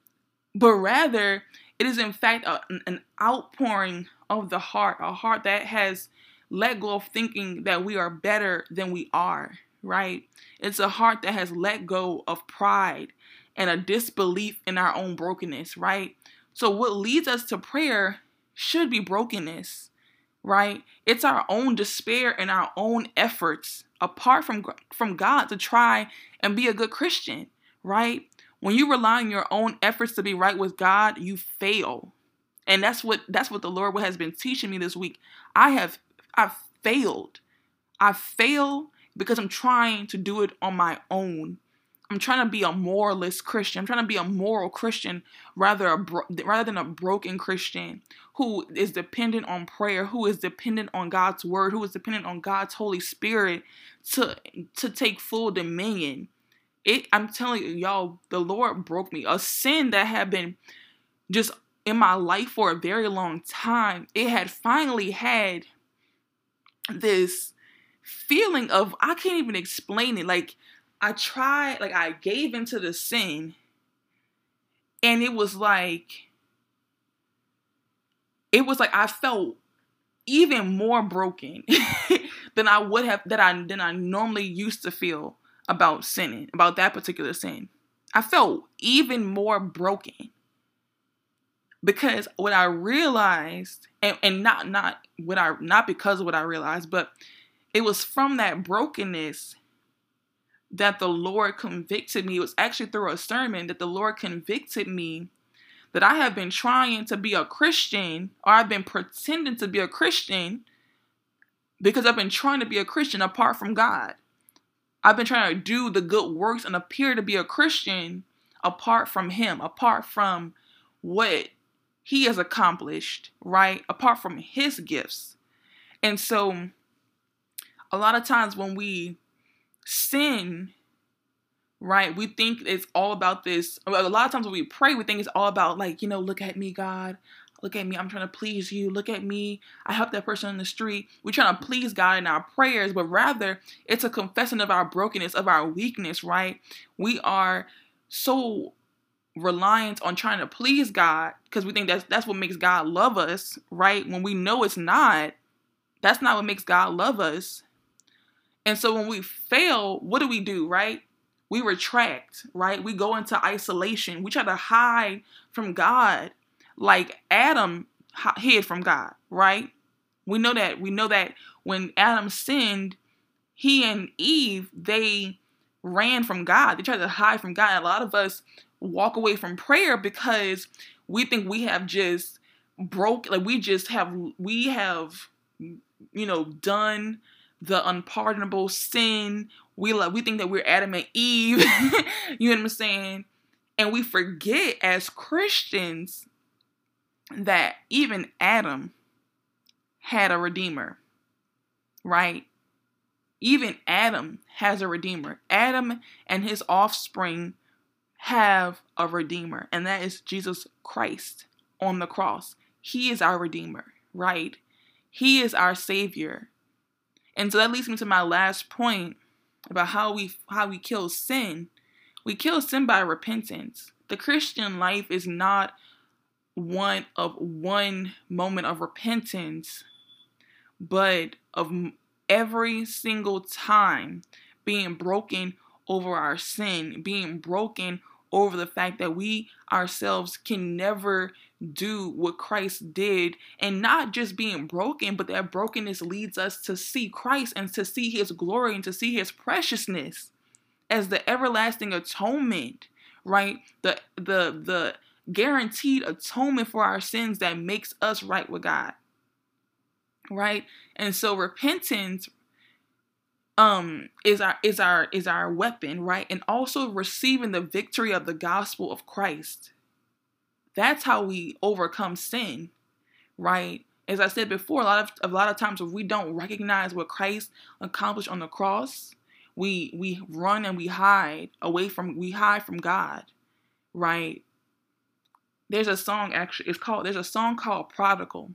but rather it is in fact a, an outpouring of the heart, a heart that has let go of thinking that we are better than we are, right? It's a heart that has let go of pride and a disbelief in our own brokenness, right? So, what leads us to prayer should be brokenness, right? It's our own despair and our own efforts apart from from God to try and be a good Christian, right? When you rely on your own efforts to be right with God, you fail. And that's what that's what the Lord has been teaching me this week. I have I've failed. I fail because I'm trying to do it on my own. I'm trying to be a moralist Christian. I'm trying to be a moral Christian rather a bro- rather than a broken Christian who is dependent on prayer, who is dependent on God's word, who is dependent on God's Holy Spirit to to take full dominion. It I'm telling you, y'all, the Lord broke me. A sin that had been just in my life for a very long time. It had finally had this feeling of I can't even explain it. Like I tried, like I gave into the sin, and it was like it was like I felt even more broken than I would have that I than I normally used to feel about sinning, about that particular sin. I felt even more broken because what I realized, and, and not not what I not because of what I realized, but it was from that brokenness that the Lord convicted me. It was actually through a sermon that the Lord convicted me that I have been trying to be a Christian or I've been pretending to be a Christian because I've been trying to be a Christian apart from God. I've been trying to do the good works and appear to be a Christian apart from Him, apart from what He has accomplished, right? Apart from His gifts. And so, a lot of times when we sin, right, we think it's all about this. A lot of times when we pray, we think it's all about, like, you know, look at me, God. Look at me. I'm trying to please you. Look at me. I help that person in the street. We're trying to please God in our prayers, but rather it's a confession of our brokenness, of our weakness, right? We are so reliant on trying to please God because we think that's that's what makes God love us, right? When we know it's not, that's not what makes God love us. And so when we fail, what do we do, right? We retract, right? We go into isolation. We try to hide from God like Adam hid from God, right? We know that. We know that when Adam sinned, he and Eve, they ran from God. They tried to hide from God. A lot of us walk away from prayer because we think we have just broke like we just have we have you know done the unpardonable sin. We like we think that we're Adam and Eve. you know what I'm saying? And we forget as Christians that even Adam had a redeemer, right? Even Adam has a redeemer. Adam and his offspring have a redeemer, and that is Jesus Christ on the cross. He is our redeemer, right? He is our savior. And so that leads me to my last point about how we how we kill sin. We kill sin by repentance. The Christian life is not one of one moment of repentance, but of every single time being broken over our sin, being broken over the fact that we ourselves can never do what Christ did, and not just being broken, but that brokenness leads us to see Christ and to see his glory and to see his preciousness as the everlasting atonement, right? The the the guaranteed atonement for our sins that makes us right with God. right? And so repentance um is our is our is our weapon, right? And also receiving the victory of the gospel of Christ. That's how we overcome sin, right? As I said before, a lot of a lot of times if we don't recognize what Christ accomplished on the cross, we we run and we hide away from we hide from God, right? There's a song actually, it's called there's a song called Prodigal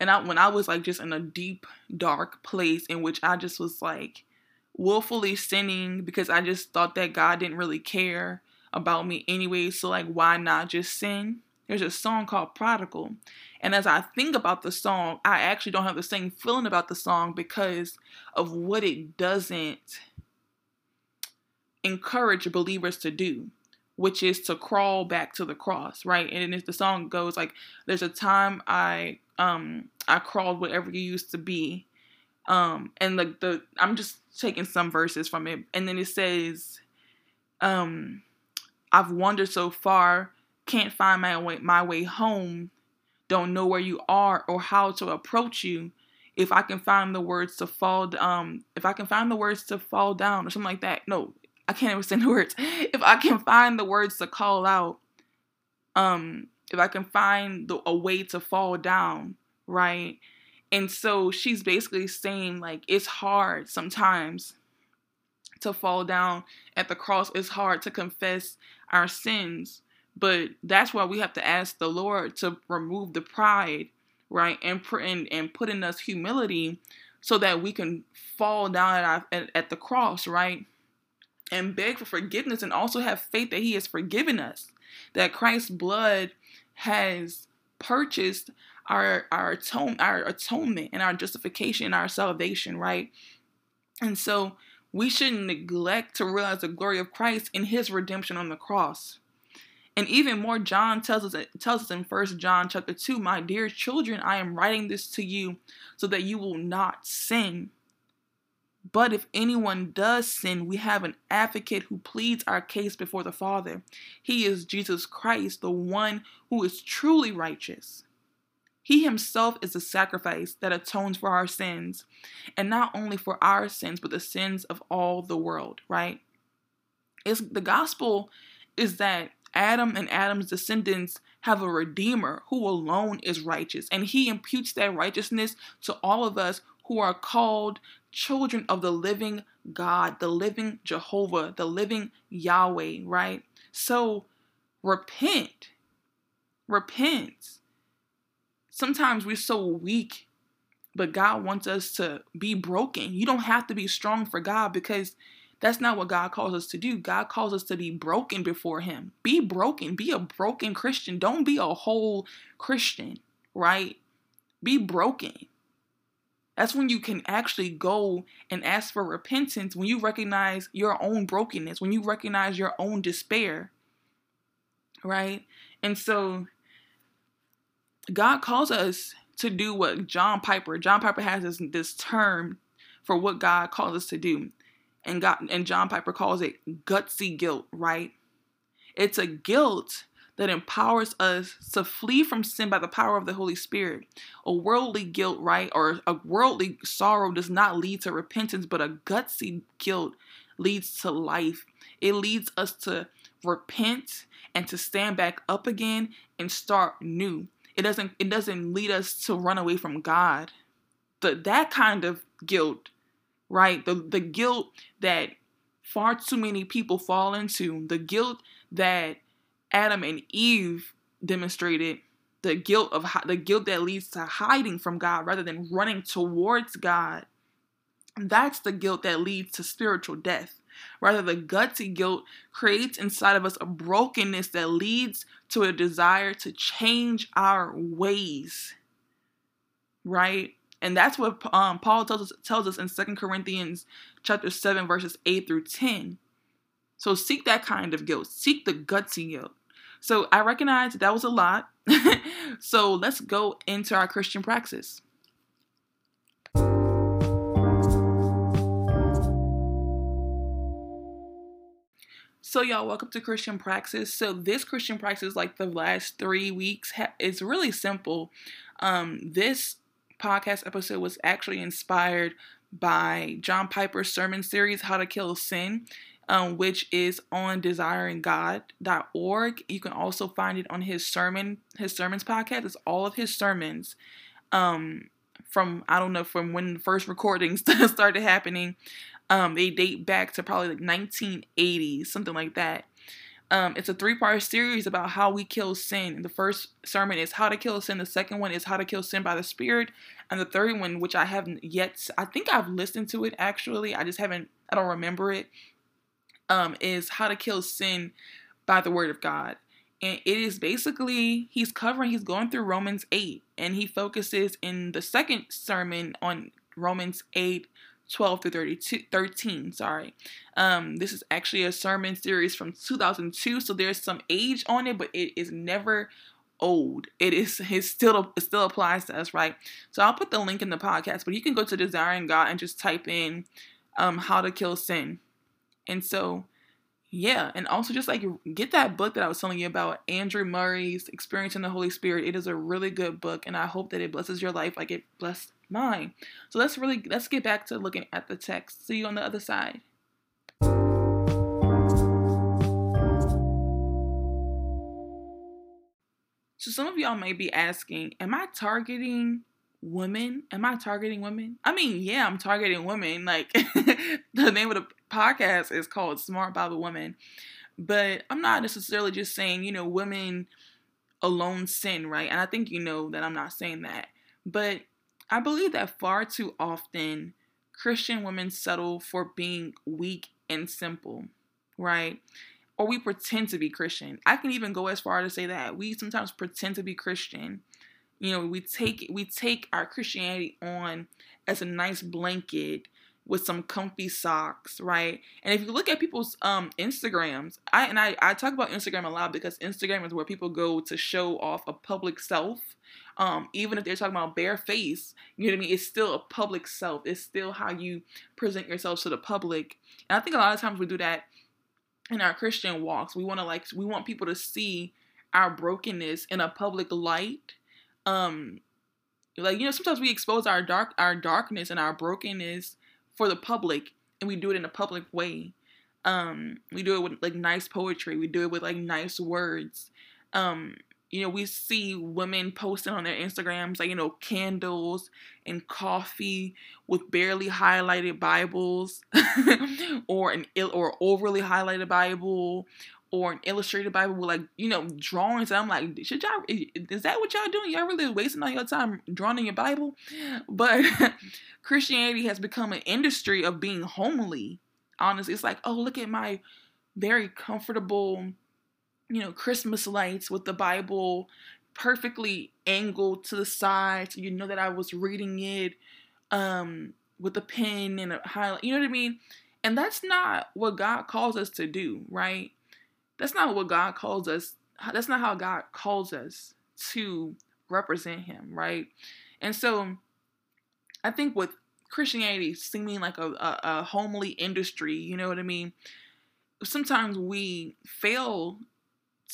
and I when I was like just in a deep dark place in which I just was like willfully sinning because I just thought that God didn't really care about me anyway, so like why not just sin? There's a song called Prodigal. And as I think about the song, I actually don't have the same feeling about the song because of what it doesn't encourage believers to do, which is to crawl back to the cross, right? And if the song goes like, There's a time I um I crawled whatever you used to be. Um and like the I'm just taking some verses from it and then it says um I've wandered so far, can't find my way my way home, don't know where you are or how to approach you. If I can find the words to fall um if I can find the words to fall down or something like that. No, I can't even the words. If I can find the words to call out, um, if I can find the, a way to fall down, right? And so she's basically saying, like, it's hard sometimes to fall down at the cross. It's hard to confess our sins. But that's why we have to ask the Lord to remove the pride, right? And, and, and put in us humility so that we can fall down at, our, at, at the cross, right? And beg for forgiveness and also have faith that He has forgiven us, that Christ's blood has purchased our our atone our atonement and our justification and our salvation, right? And so we shouldn't neglect to realize the glory of Christ in his redemption on the cross. And even more, John tells us tells us in First John chapter 2, My dear children, I am writing this to you so that you will not sin. But if anyone does sin, we have an advocate who pleads our case before the Father. He is Jesus Christ, the one who is truly righteous. He himself is the sacrifice that atones for our sins, and not only for our sins, but the sins of all the world, right? It's, the gospel is that Adam and Adam's descendants have a redeemer who alone is righteous, and he imputes that righteousness to all of us who are called children of the living God, the living Jehovah, the living Yahweh, right? So repent. Repent. Sometimes we're so weak, but God wants us to be broken. You don't have to be strong for God because that's not what God calls us to do. God calls us to be broken before Him. Be broken. Be a broken Christian. Don't be a whole Christian, right? Be broken. That's when you can actually go and ask for repentance, when you recognize your own brokenness, when you recognize your own despair. Right? And so God calls us to do what John Piper, John Piper has this, this term for what God calls us to do. And God and John Piper calls it gutsy guilt, right? It's a guilt that empowers us to flee from sin by the power of the Holy Spirit. A worldly guilt, right, or a worldly sorrow does not lead to repentance, but a gutsy guilt leads to life. It leads us to repent and to stand back up again and start new. It doesn't it doesn't lead us to run away from God. The that kind of guilt, right? The the guilt that far too many people fall into, the guilt that Adam and Eve demonstrated the guilt of the guilt that leads to hiding from God rather than running towards God. That's the guilt that leads to spiritual death. Rather, the gutsy guilt creates inside of us a brokenness that leads to a desire to change our ways. Right? And that's what um, Paul tells us, tells us in Second Corinthians chapter 7, verses 8 through 10. So seek that kind of guilt. Seek the gutsy guilt. So I recognize that was a lot. so let's go into our Christian praxis. So y'all, welcome to Christian Praxis. So this Christian Praxis, like the last three weeks, ha- it's really simple. Um, this podcast episode was actually inspired by John Piper's sermon series, How to Kill Sin, um, which is on desiringgod.org. You can also find it on his sermon, his sermons podcast. It's all of his sermons. Um, from I don't know from when the first recordings started happening. Um, they date back to probably like 1980, something like that. Um, it's a three-part series about how we kill sin. The first sermon is how to kill sin. The second one is how to kill sin by the Spirit, and the third one, which I haven't yet, I think I've listened to it actually. I just haven't. I don't remember it. Um, is how to kill sin by the Word of God, and it is basically he's covering. He's going through Romans eight, and he focuses in the second sermon on Romans eight 12 through 32, 13. Sorry. Um, this is actually a sermon series from 2002, so there's some age on it, but it is never old. It is it still it still applies to us, right? So I'll put the link in the podcast, but you can go to Desiring God and just type in um, how to kill sin. And so yeah, and also just like get that book that I was telling you about, Andrew Murray's Experiencing the Holy Spirit. It is a really good book, and I hope that it blesses your life like it blessed mine. So let's really let's get back to looking at the text. See you on the other side. So some of y'all may be asking, am I targeting women? Am I targeting women? I mean, yeah, I'm targeting women. Like the name of the podcast is called Smart Bible Women. But I'm not necessarily just saying, you know, women alone sin, right? And I think you know that I'm not saying that. But I believe that far too often Christian women settle for being weak and simple, right? Or we pretend to be Christian. I can even go as far to say that we sometimes pretend to be Christian. You know, we take we take our Christianity on as a nice blanket with some comfy socks, right? And if you look at people's um Instagrams, I and I, I talk about Instagram a lot because Instagram is where people go to show off a public self. Um, even if they're talking about bare face, you know what I mean? It's still a public self. It's still how you present yourself to the public. And I think a lot of times we do that in our Christian walks. We want to like we want people to see our brokenness in a public light. Um like you know sometimes we expose our dark our darkness and our brokenness for the public and we do it in a public way. Um, we do it with like nice poetry. We do it with like nice words. Um, you know, we see women posting on their Instagrams like, you know, candles and coffee with barely highlighted Bibles or an ill or overly highlighted Bible or an illustrated Bible with like, you know, drawings. And I'm like, should y'all is that what y'all doing? Y'all really wasting all your time drawing in your Bible? But Christianity has become an industry of being homely. Honestly, it's like, oh, look at my very comfortable, you know, Christmas lights with the Bible perfectly angled to the side, so you know that I was reading it um, with a pen and a highlight. You know what I mean? And that's not what God calls us to do, right? That's not what God calls us. That's not how God calls us to represent Him, right? And so I think with Christianity seeming like a, a, a homely industry, you know what I mean? Sometimes we fail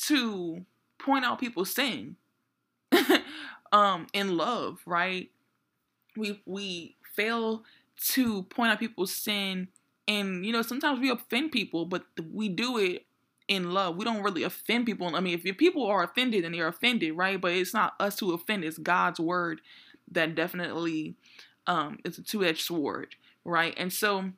to point out people's sin um in love, right? We we fail to point out people's sin and you know sometimes we offend people but we do it in love. We don't really offend people. I mean, if people are offended, then they're offended, right? But it's not us who offend, it's God's word that definitely um, it's a two-edged sword, right? And so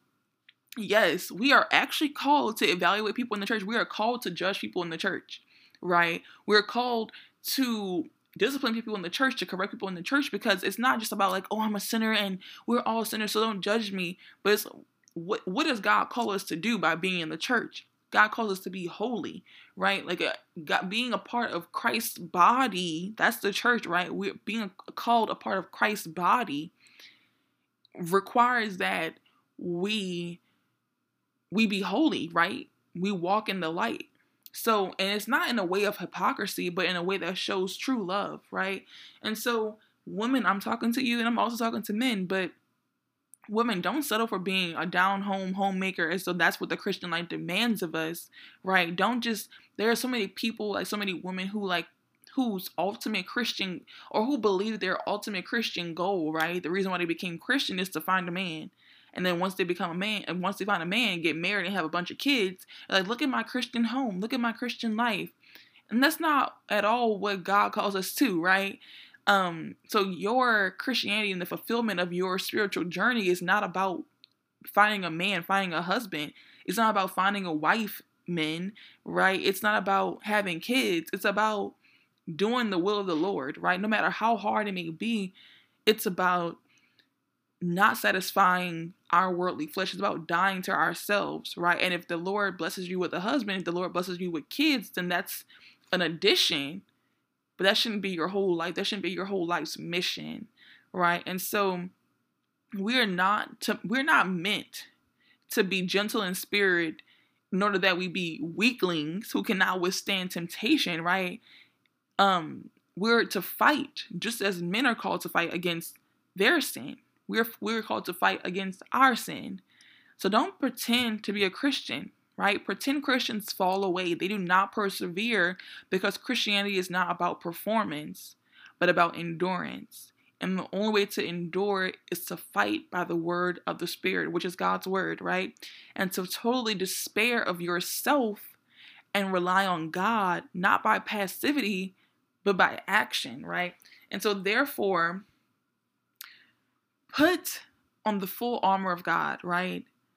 yes, we are actually called to evaluate people in the church. We are called to judge people in the church, right? We're called to discipline people in the church, to correct people in the church, because it's not just about like, oh, I'm a sinner and we're all sinners, so don't judge me. But it's what what does God call us to do by being in the church? God calls us to be holy, right? Like a, uh, God, being a part of Christ's body, that's the church, right? We're being called a part of Christ's body requires that we we be holy, right? We walk in the light. So, and it's not in a way of hypocrisy, but in a way that shows true love, right? And so, women, I'm talking to you and I'm also talking to men, but women don't settle for being a down home homemaker and so that's what the christian life demands of us right don't just there are so many people like so many women who like whose ultimate Christian or who believe their ultimate Christian goal, right? The reason why they became Christian is to find a man. And then once they become a man, and once they find a man, get married and have a bunch of kids, like, look at my Christian home, look at my Christian life. And that's not at all what God calls us to, right? Um, so your Christianity and the fulfillment of your spiritual journey is not about finding a man, finding a husband. It's not about finding a wife, men, right? It's not about having kids. It's about doing the will of the Lord, right? No matter how hard it may be, it's about not satisfying our worldly flesh. It's about dying to ourselves, right? And if the Lord blesses you with a husband, if the Lord blesses you with kids, then that's an addition, but that shouldn't be your whole life. That shouldn't be your whole life's mission, right? And so we're not to we're not meant to be gentle in spirit in order that we be weaklings who cannot withstand temptation, right? Um, we're to fight just as men are called to fight against their sin. We're we're called to fight against our sin. So don't pretend to be a Christian, right? Pretend Christians fall away. They do not persevere because Christianity is not about performance, but about endurance. And the only way to endure is to fight by the word of the Spirit, which is God's word, right? And to totally despair of yourself and rely on God, not by passivity, but by action, right? And so, therefore, put on the full armor of God, right?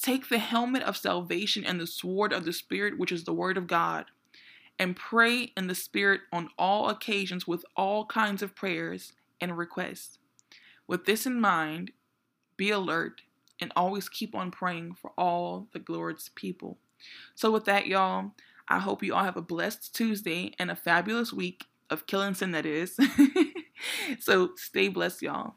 Take the helmet of salvation and the sword of the Spirit, which is the word of God, and pray in the Spirit on all occasions with all kinds of prayers and requests. With this in mind, be alert and always keep on praying for all the Lord's people. So, with that, y'all, I hope you all have a blessed Tuesday and a fabulous week of killing sin, that is. so, stay blessed, y'all.